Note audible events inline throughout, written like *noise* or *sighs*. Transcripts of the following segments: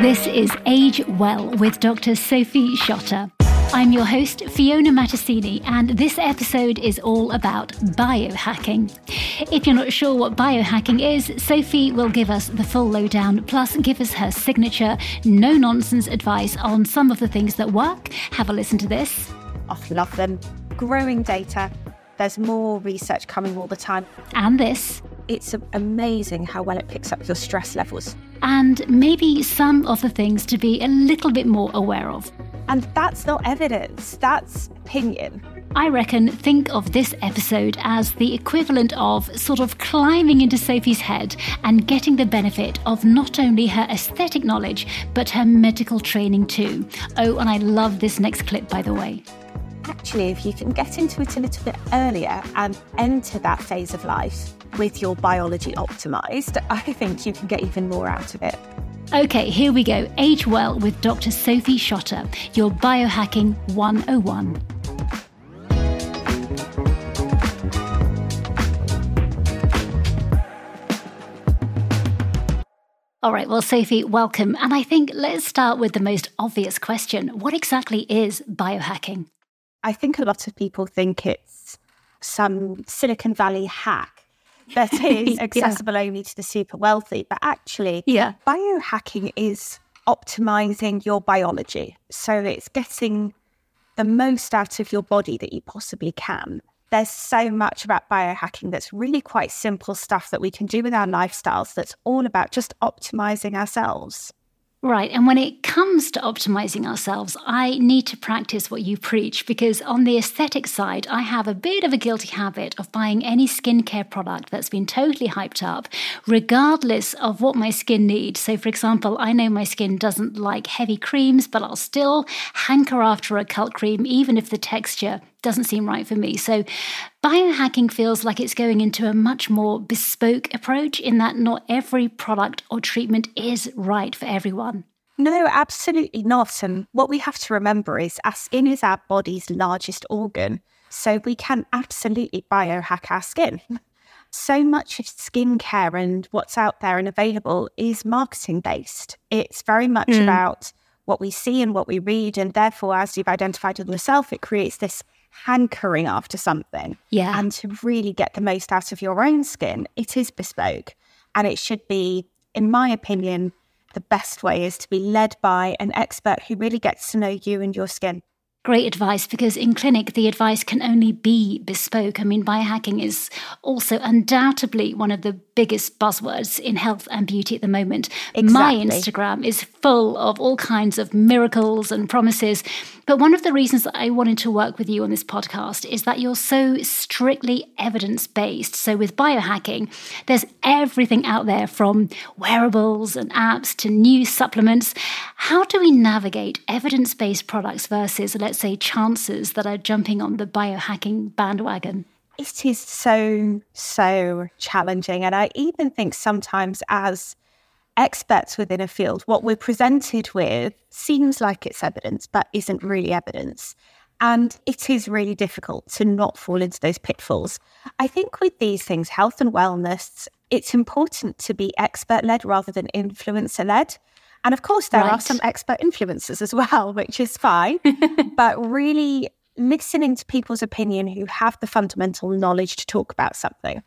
This is Age Well with Dr. Sophie Shotter. I'm your host, Fiona Mattisini, and this episode is all about biohacking. If you're not sure what biohacking is, Sophie will give us the full lowdown, plus give us her signature, no nonsense advice on some of the things that work. Have a listen to this. I love them. Growing data. There's more research coming all the time. And this. It's amazing how well it picks up your stress levels. And maybe some of the things to be a little bit more aware of. And that's not evidence, that's opinion. I reckon think of this episode as the equivalent of sort of climbing into Sophie's head and getting the benefit of not only her aesthetic knowledge, but her medical training too. Oh, and I love this next clip, by the way. Actually, if you can get into it a little bit earlier and enter that phase of life with your biology optimized, I think you can get even more out of it. Okay, here we go. Age Well with Dr. Sophie Shotter, your biohacking 101. All right, well, Sophie, welcome. And I think let's start with the most obvious question What exactly is biohacking? I think a lot of people think it's some Silicon Valley hack that *laughs* is accessible yeah. only to the super wealthy. But actually, yeah. biohacking is optimizing your biology. So it's getting the most out of your body that you possibly can. There's so much about biohacking that's really quite simple stuff that we can do with our lifestyles that's all about just optimizing ourselves. Right. And when it comes to optimizing ourselves, I need to practice what you preach because on the aesthetic side, I have a bit of a guilty habit of buying any skincare product that's been totally hyped up, regardless of what my skin needs. So, for example, I know my skin doesn't like heavy creams, but I'll still hanker after a cult cream, even if the texture doesn't seem right for me. So, biohacking feels like it's going into a much more bespoke approach in that not every product or treatment is right for everyone. No, absolutely not. And what we have to remember is our skin is our body's largest organ. So, we can absolutely biohack our skin. So much of skincare and what's out there and available is marketing based. It's very much mm. about what we see and what we read. And therefore, as you've identified with yourself, it creates this hankering after something. Yeah. And to really get the most out of your own skin, it is bespoke. And it should be, in my opinion, the best way is to be led by an expert who really gets to know you and your skin. Great advice because in clinic, the advice can only be bespoke. I mean, biohacking is also undoubtedly one of the biggest buzzwords in health and beauty at the moment. Exactly. My Instagram is full of all kinds of miracles and promises. But one of the reasons that I wanted to work with you on this podcast is that you're so strictly evidence based. So with biohacking, there's everything out there from wearables and apps to new supplements. How do we navigate evidence based products versus, let's say, chances that are jumping on the biohacking bandwagon? It is so, so challenging. And I even think sometimes as experts within a field, what we're presented with seems like it's evidence, but isn't really evidence. And it is really difficult to not fall into those pitfalls. I think with these things, health and wellness, it's important to be expert led rather than influencer led. And of course, there right. are some expert influencers as well, *laughs* which is fine. *laughs* but really listening to people's opinion who have the fundamental knowledge to talk about something.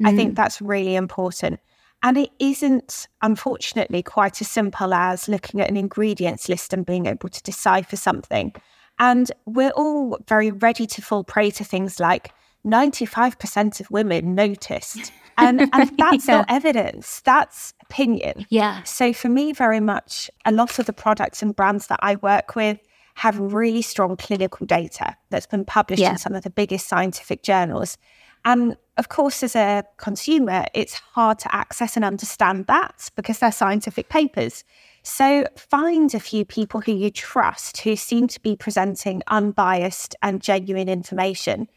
Mm. I think mm. that's really important. And it isn't, unfortunately, quite as simple as looking at an ingredients list and being able to decipher something. And we're all very ready to fall prey to things like 95% of women noticed. And, and *laughs* that's yeah. not evidence, that's opinion. Yeah. So for me, very much, a lot of the products and brands that I work with, have really strong clinical data that's been published yeah. in some of the biggest scientific journals. And of course, as a consumer, it's hard to access and understand that because they're scientific papers. So find a few people who you trust who seem to be presenting unbiased and genuine information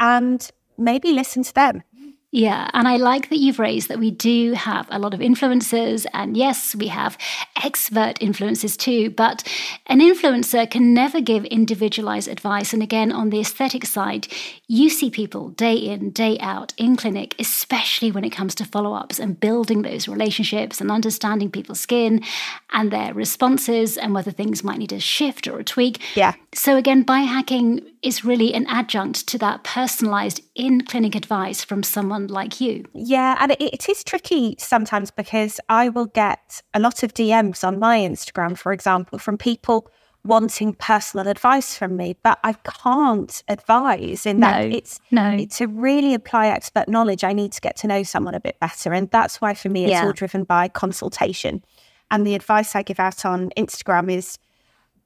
and maybe listen to them. Yeah, and I like that you've raised that we do have a lot of influencers, and yes, we have expert influencers too, but an influencer can never give individualized advice. And again, on the aesthetic side, you see people day in, day out in clinic, especially when it comes to follow ups and building those relationships and understanding people's skin and their responses and whether things might need a shift or a tweak. Yeah. So, again, biohacking is really an adjunct to that personalized in clinic advice from someone like you. Yeah, and it, it is tricky sometimes because I will get a lot of DMs on my Instagram, for example, from people wanting personal advice from me, but I can't advise in that no, it's no. to really apply expert knowledge, I need to get to know someone a bit better. And that's why for me it's Yeah. all driven by consultation. And the advice I give out on Instagram is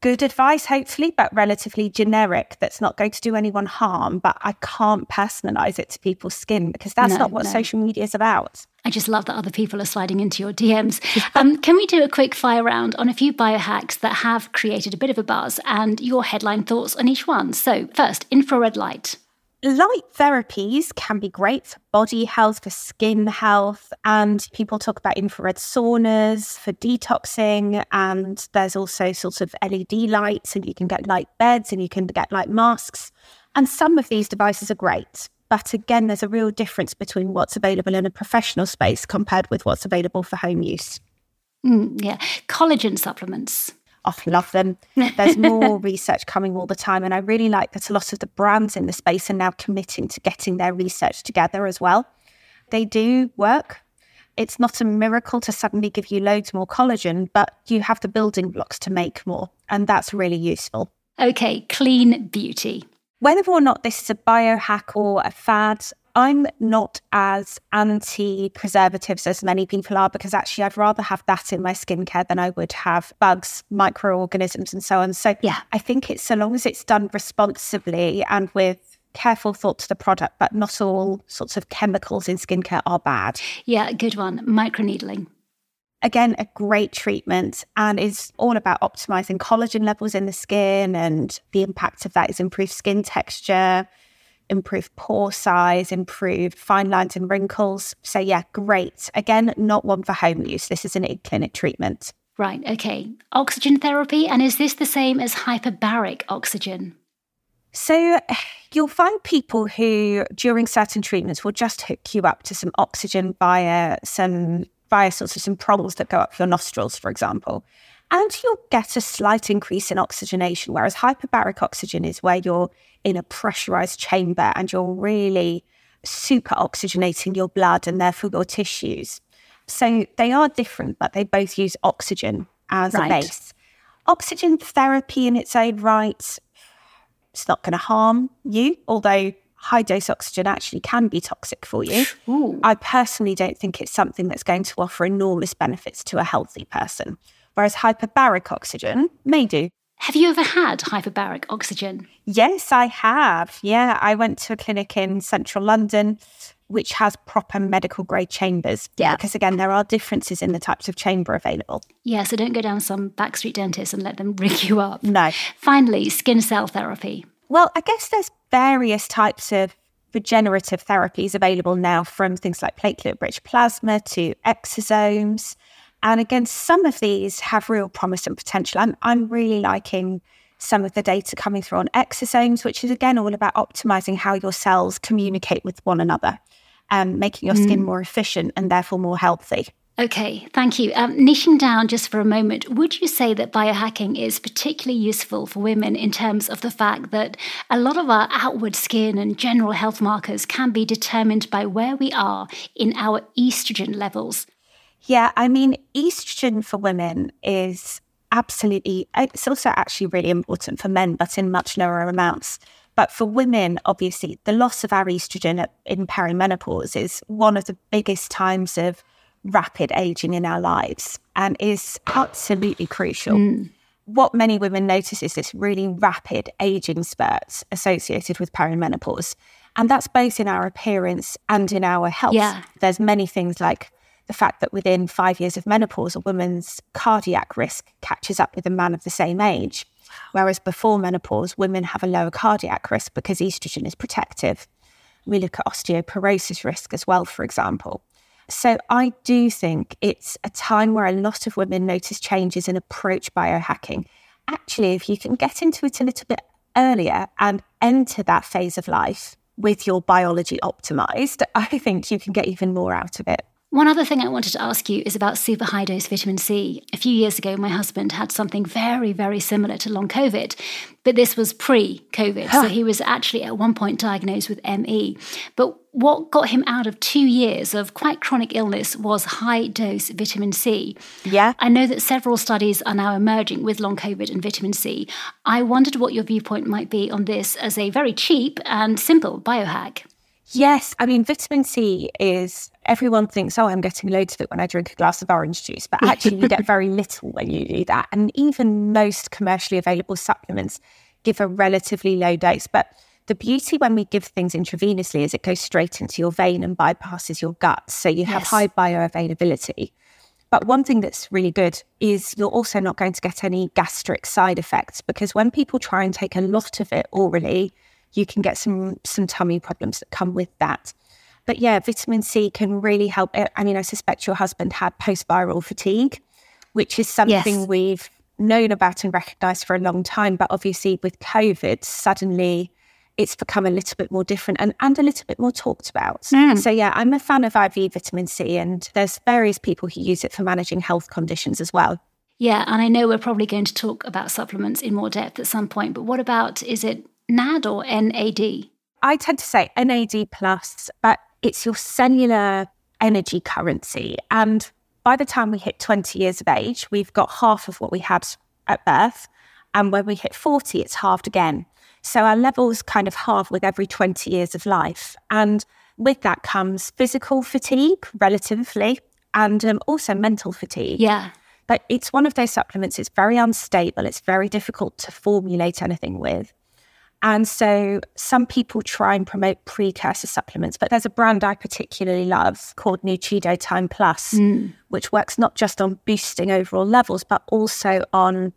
good advice, hopefully, but relatively generic that's not going to do anyone harm. But I can't personalize it to people's skin because that's No, not what no. social media is about. I just love that other people are sliding into your DMs. *laughs* Um, can we do a quick fire round on a few biohacks that have created a bit of a buzz and your headline thoughts on each one? So, first, infrared light. Light therapies can be great for body health, for skin health, and people talk about infrared saunas for detoxing. And there's also sort of LED lights, and you can get light beds and you can get light masks. And some of these devices are great. But again, there's a real difference between what's available in a professional space compared with what's available for home use. Mm, yeah. Collagen supplements. I love them. There's more *laughs* research coming all the time. And I really like that a lot of the brands in the space are now committing to getting their research together as well. They do work. It's not a miracle to suddenly give you loads more collagen, but you have the building blocks to make more. And that's really useful. Okay, clean beauty. Whether or not this is a biohack or a fad, I'm not as anti preservatives as many people are because actually I'd rather have that in my skincare than I would have bugs, microorganisms, and so on. So Yeah. I think it's so long as it's done responsibly and with careful thought to the product, but not all sorts of chemicals in skincare are bad. Yeah, good one. Microneedling. Again, a great treatment and is all about optimizing collagen levels in the skin. And the impact of that is improved skin texture, improved pore size, improve fine lines and wrinkles. So, yeah, great. Again, not one for home use. This is an in clinic treatment. Right, okay. Oxygen therapy. And is this the same as hyperbaric oxygen? So *sighs* you'll find people who, during certain treatments, will just hook you up to some oxygen via some via sorts of some prongs that go up your nostrils, for example. And you'll get a slight increase in oxygenation, whereas hyperbaric oxygen is where you're in a pressurized chamber and you're really super oxygenating your blood and therefore your tissues. So they are different, but they both use oxygen as Right. a base. Oxygen therapy in its own right it's not going to harm you, although high dose oxygen actually can be toxic for you. Ooh. I personally don't think it's something that's going to offer enormous benefits to a healthy person, whereas hyperbaric oxygen may do. Have you ever had hyperbaric oxygen? Yes, I have. Yeah, I went to a clinic in central London which has proper medical grade chambers. Yeah. Because again, there are differences in the types of chamber available. Yeah, so don't go down some backstreet dentist and let them *laughs* rig you up. No. Finally, skin cell therapy. Well, I guess there's various types of regenerative therapies available now from things like platelet rich plasma to exosomes. And again, some of these have real promise and potential. I'm, I'm really liking some of the data coming through on exosomes, which is again all about optimizing how your cells communicate with one another and making your skin more efficient and therefore more healthy. Okay, thank you. Um, niching down just for a moment, would you say that biohacking is particularly useful for women in terms of the fact that a lot of our outward skin and general health markers can be determined by where we are in our estrogen levels? Yeah, I mean, estrogen for women is absolutely, it's also actually really important for men, but in much lower amounts. But for women, obviously, the loss of our estrogen at- in perimenopause is one of the biggest times of rapid aging in our lives and is absolutely crucial. Hmm. What many women notice is this really rapid aging spurt associated with perimenopause. And that's both in our appearance and in our health. Yeah. There's many things like the fact that within five years of menopause, a woman's cardiac risk catches up with a man of the same age. Whereas before menopause, women have a lower cardiac risk because estrogen is protective. We look at osteoporosis risk as well, for example. So I do think it's a time where a lot of women notice changes and approach biohacking. Actually, if you can get into it a little bit earlier and enter that phase of life with your biology optimized, *laughs* I think you can get even more out of it. One other thing I wanted to ask you is about super high dose vitamin C. A few years ago, my husband had something very, very similar to long COVID, but this was pre COVID. Huh. So he was actually at one point diagnosed with ME. But what got him out of two years of quite chronic illness was high dose vitamin C. Yeah. I know that several studies are now emerging with long COVID and vitamin C. I wondered what your viewpoint might be on this as a very cheap and simple biohack. Yes. I mean, vitamin C is, everyone thinks, oh, I'm getting loads of it when I drink a glass of orange juice. But actually, you get very little when you do that. And even most commercially available supplements give a relatively low dose. But the beauty when we give things intravenously is it goes straight into your vein and bypasses your gut. So you have yes. high bioavailability. But one thing that's really good is you're also not going to get any gastric side effects because when people try and take a lot of it orally, you can get some some tummy problems that come with that. But yeah, vitamin C can really help. I mean, I suspect your husband had post viral fatigue, which is something yes. we've known about and recognized for a long time. But obviously, with COVID, suddenly it's become a little bit more different and, and a little bit more talked about. Mm. So, yeah, I'm a fan of IV vitamin C, and there's various people who use it for managing health conditions as well. Yeah, and I know we're probably going to talk about supplements in more depth at some point, but what about is it NAD or NAD? I tend to say NAD plus, but it's your cellular energy currency. And by the time we hit 20 years of age, we've got half of what we had at birth. And when we hit 40, it's halved again. So our levels kind of halve with every 20 years of life. And with that comes physical fatigue, relatively, and um, also mental fatigue. Yeah. But it's one of those supplements, it's very unstable, it's very difficult to formulate anything with. And so some people try and promote precursor supplements, but there's a brand I particularly love called Nuchido Time Plus, mm. which works not just on boosting overall levels, but also on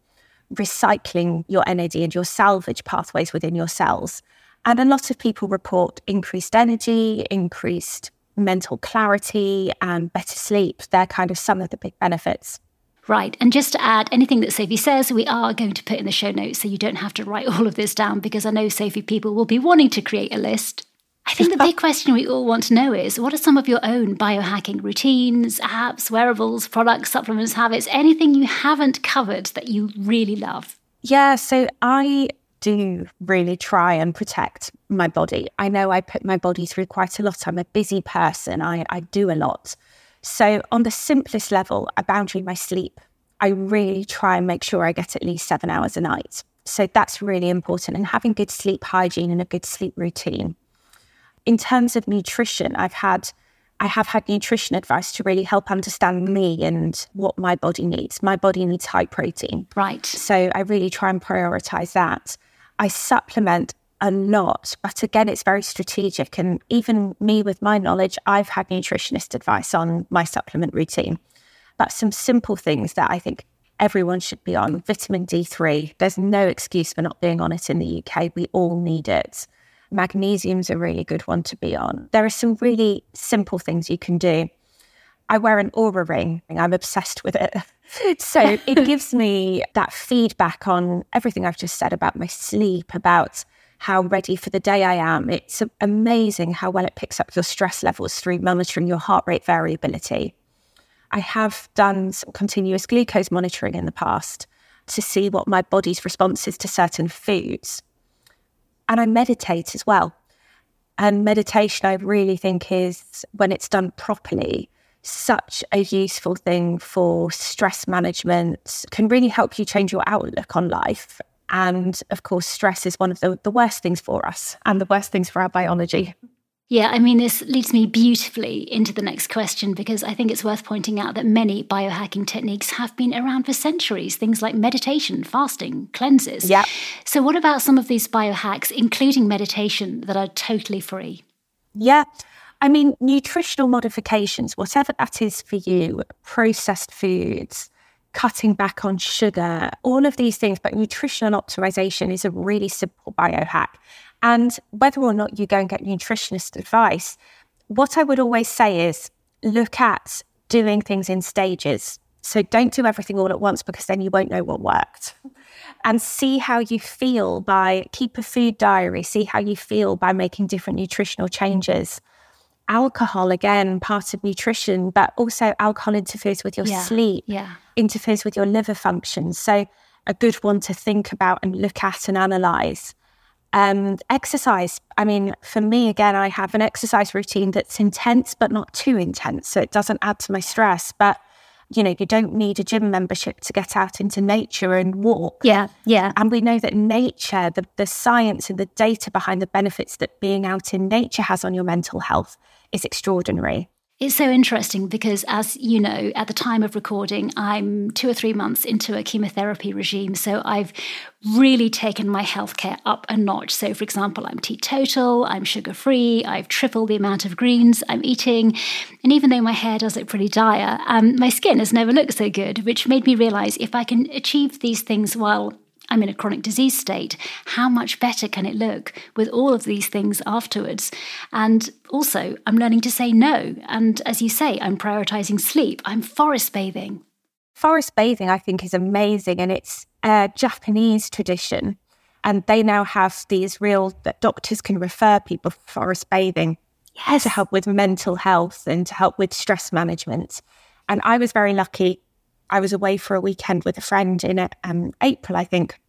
recycling your NAD and your salvage pathways within your cells. And a lot of people report increased energy, increased mental clarity, and better sleep. They're kind of some of the big benefits. Right. And just to add, anything that Sophie says, we are going to put in the show notes so you don't have to write *laughs* all of this down because I know Sophie people will be wanting to create a list. I think the big *laughs* question we all want to know is what are some of your own biohacking routines, apps, wearables, products, supplements, habits, anything you haven't covered that you really love? Yeah, so I do really try and protect my body. I know I put my body through quite a lot. I'm a busy person, I, I do a lot. So, on the simplest level, I boundary my sleep. I really try and make sure I get at least seven hours a night. So, that's really important. And having good sleep hygiene and a good sleep routine. In terms of nutrition, I've had I have had nutrition advice to really help understand me and what my body needs. My body needs high protein. Right. So I really try and prioritize that. I supplement a lot. But again, it's very strategic. And even me, with my knowledge, I've had nutritionist advice on my supplement routine. But some simple things that I think everyone should be on vitamin D3. There's no excuse for not being on it in the UK. We all need it. Magnesium's a really good one to be on. There are some really simple things you can do. I wear an Oura ring. I'm obsessed with it. *laughs* so it *laughs* gives me that feedback on everything I've just said about my sleep, about how ready for the day I am. It's amazing how well it picks up your stress levels through monitoring your heart rate variability. I have done some continuous glucose monitoring in the past to see what my body's response is to certain foods. And I meditate as well. And meditation, I really think, is when it's done properly, such a useful thing for stress management, can really help you change your outlook on life and of course, stress is one of the, the worst things for us and the worst things for our biology. Yeah, I mean, this leads me beautifully into the next question because I think it's worth pointing out that many biohacking techniques have been around for centuries, things like meditation, fasting, cleanses. Yeah. So, what about some of these biohacks, including meditation, that are totally free? Yeah. I mean, nutritional modifications, whatever that is for you, processed foods, cutting back on sugar, all of these things. But nutritional optimization is a really simple biohack. And whether or not you go and get nutritionist advice, what I would always say is look at doing things in stages. So don't do everything all at once because then you won't know what worked. And see how you feel by keep a food diary, see how you feel by making different nutritional changes. Alcohol, again, part of nutrition, but also alcohol interferes with your yeah. sleep, yeah. interferes with your liver function. So, a good one to think about and look at and analyze. Um, exercise. I mean, for me, again, I have an exercise routine that's intense, but not too intense. So it doesn't add to my stress. But, you know, you don't need a gym membership to get out into nature and walk. Yeah. Yeah. And we know that nature, the, the science and the data behind the benefits that being out in nature has on your mental health is extraordinary. It's so interesting because, as you know, at the time of recording, I'm two or three months into a chemotherapy regime. So I've really taken my healthcare up a notch. So, for example, I'm teetotal, I'm sugar free, I've tripled the amount of greens I'm eating. And even though my hair does look pretty dire, um, my skin has never looked so good, which made me realize if I can achieve these things while I'm in a chronic disease state, how much better can it look with all of these things afterwards? And also, I'm learning to say no. And as you say, I'm prioritizing sleep, I'm forest bathing. Forest bathing, I think, is amazing. And it's a Japanese tradition. And they now have these real that doctors can refer people for forest bathing yes. to help with mental health and to help with stress management. And I was very lucky I was away for a weekend with a friend in um, April, I think,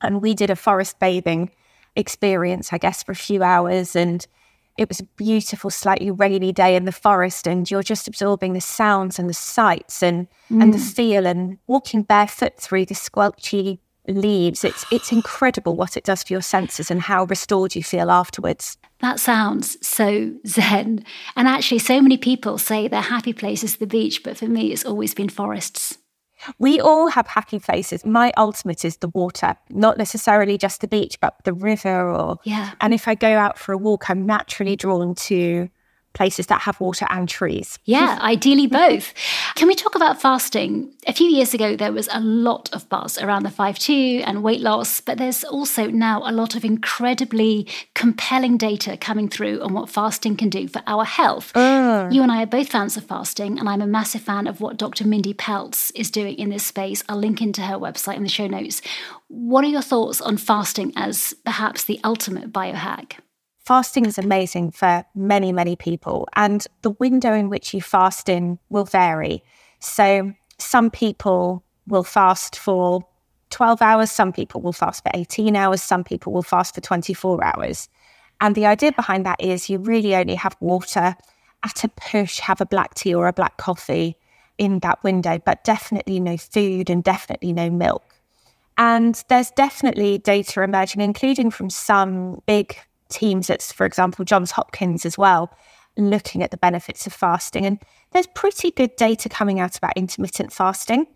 and we did a forest bathing experience, I guess, for a few hours. And it was a beautiful, slightly rainy day in the forest, and you're just absorbing the sounds and the sights and mm. and the mm. feel, and walking barefoot through the squelchy leaves. It's it's incredible what it does for your senses and how restored you feel afterwards. That sounds so zen. And actually, so many people say their happy place is the beach, but for me, it's always been forests. We all have happy places. My ultimate is the water, not necessarily just the beach, but the river or yeah. And if I go out for a walk, I'm naturally drawn to places that have water and trees. Yeah, ideally both. *laughs* Can we talk about fasting? A few years ago, there was a lot of buzz around the 5 2 and weight loss, but there's also now a lot of incredibly compelling data coming through on what fasting can do for our health. Uh. You and I are both fans of fasting, and I'm a massive fan of what Dr. Mindy Pelz is doing in this space. I'll link into her website in the show notes. What are your thoughts on fasting as perhaps the ultimate biohack? Fasting is amazing for many, many people. And the window in which you fast in will vary. So some people will fast for 12 hours, some people will fast for 18 hours, some people will fast for 24 hours. And the idea behind that is you really only have water at a push, have a black tea or a black coffee in that window, but definitely no food and definitely no milk. And there's definitely data emerging, including from some big teams at, for example, Johns Hopkins as well, looking at the benefits of fasting. And there's pretty good data coming out about intermittent fasting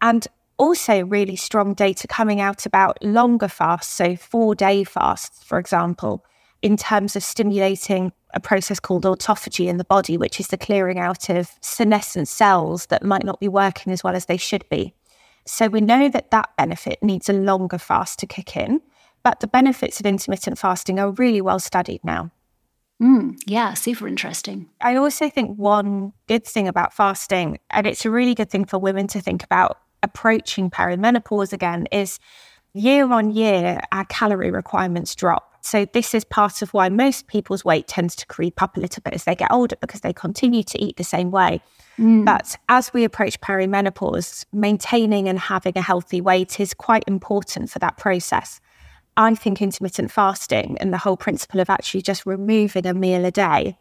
and also really strong data coming out about longer fasts, so four day fasts, for example, in terms of stimulating a process called autophagy in the body, which is the clearing out of senescent cells that might not be working as well as they should be. So we know that that benefit needs a longer fast to kick in. But the benefits of intermittent fasting are really well studied now. Mm, yeah, super interesting. I also think one good thing about fasting, and it's a really good thing for women to think about approaching perimenopause again, is year on year, our calorie requirements drop. So, this is part of why most people's weight tends to creep up a little bit as they get older because they continue to eat the same way. Mm. But as we approach perimenopause, maintaining and having a healthy weight is quite important for that process. I think intermittent fasting and the whole principle of actually just removing a meal a day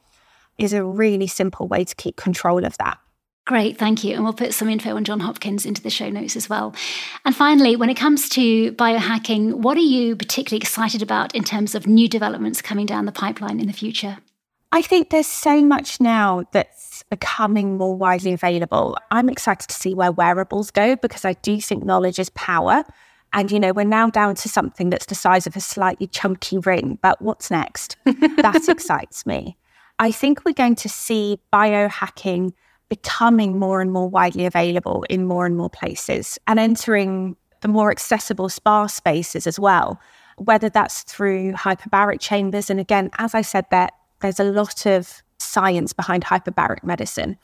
is a really simple way to keep control of that. Great, thank you. And we'll put some info on John Hopkins into the show notes as well. And finally, when it comes to biohacking, what are you particularly excited about in terms of new developments coming down the pipeline in the future? I think there's so much now that's becoming more widely available. I'm excited to see where wearables go because I do think knowledge is power. And, you know, we're now down to something that's the size of a slightly chunky ring. But what's next? *laughs* that excites me. I think we're going to see biohacking becoming more and more widely available in more and more places and entering the more accessible spa spaces as well, whether that's through hyperbaric chambers. And again, as I said, that there's a lot of science behind hyperbaric medicine,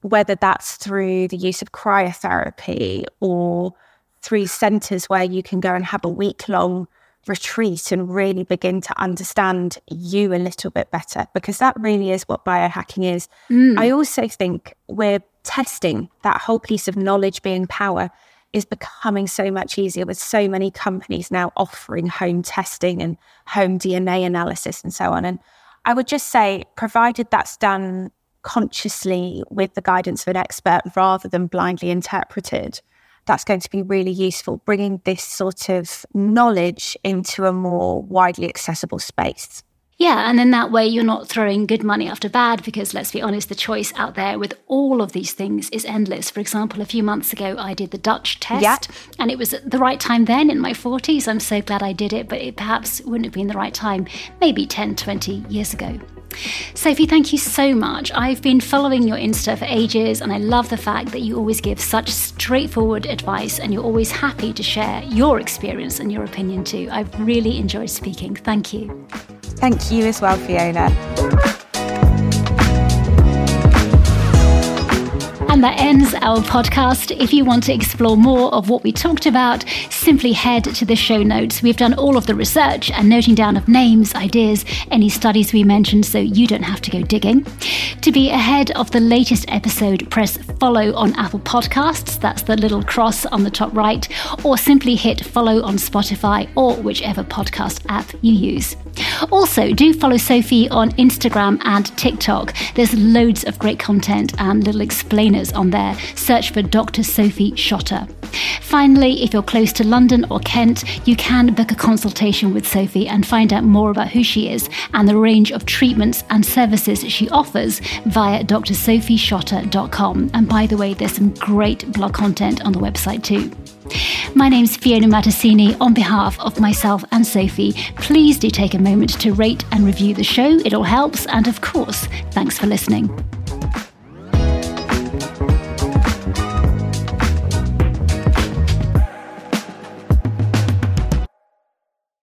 whether that's through the use of cryotherapy or through centers where you can go and have a week long retreat and really begin to understand you a little bit better because that really is what biohacking is. Mm. I also think we're testing that whole piece of knowledge being power is becoming so much easier with so many companies now offering home testing and home DNA analysis and so on. And I would just say, provided that's done consciously with the guidance of an expert rather than blindly interpreted, that's going to be really useful, bringing this sort of knowledge into a more widely accessible space. Yeah, and in that way, you're not throwing good money after bad because let's be honest, the choice out there with all of these things is endless. For example, a few months ago, I did the Dutch test yeah. and it was the right time then in my 40s. I'm so glad I did it, but it perhaps wouldn't have been the right time maybe 10, 20 years ago. Sophie, thank you so much. I've been following your Insta for ages, and I love the fact that you always give such straightforward advice and you're always happy to share your experience and your opinion too. I've really enjoyed speaking. Thank you. Thank you as well, Fiona. And that ends our podcast. If you want to explore more of what we talked about, simply head to the show notes. We've done all of the research and noting down of names, ideas, any studies we mentioned, so you don't have to go digging. To be ahead of the latest episode, press follow on Apple Podcasts. That's the little cross on the top right, or simply hit follow on Spotify or whichever podcast app you use. Also, do follow Sophie on Instagram and TikTok. There's loads of great content and little explainers on there. Search for Dr. Sophie Shotter. Finally, if you're close to London or Kent, you can book a consultation with Sophie and find out more about who she is and the range of treatments and services she offers via drsophieshotter.com. And by the way, there's some great blog content on the website too. My name's Fiona Mattasini. On behalf of myself and Sophie, please do take a moment to rate and review the show. It all helps. And of course, thanks for listening.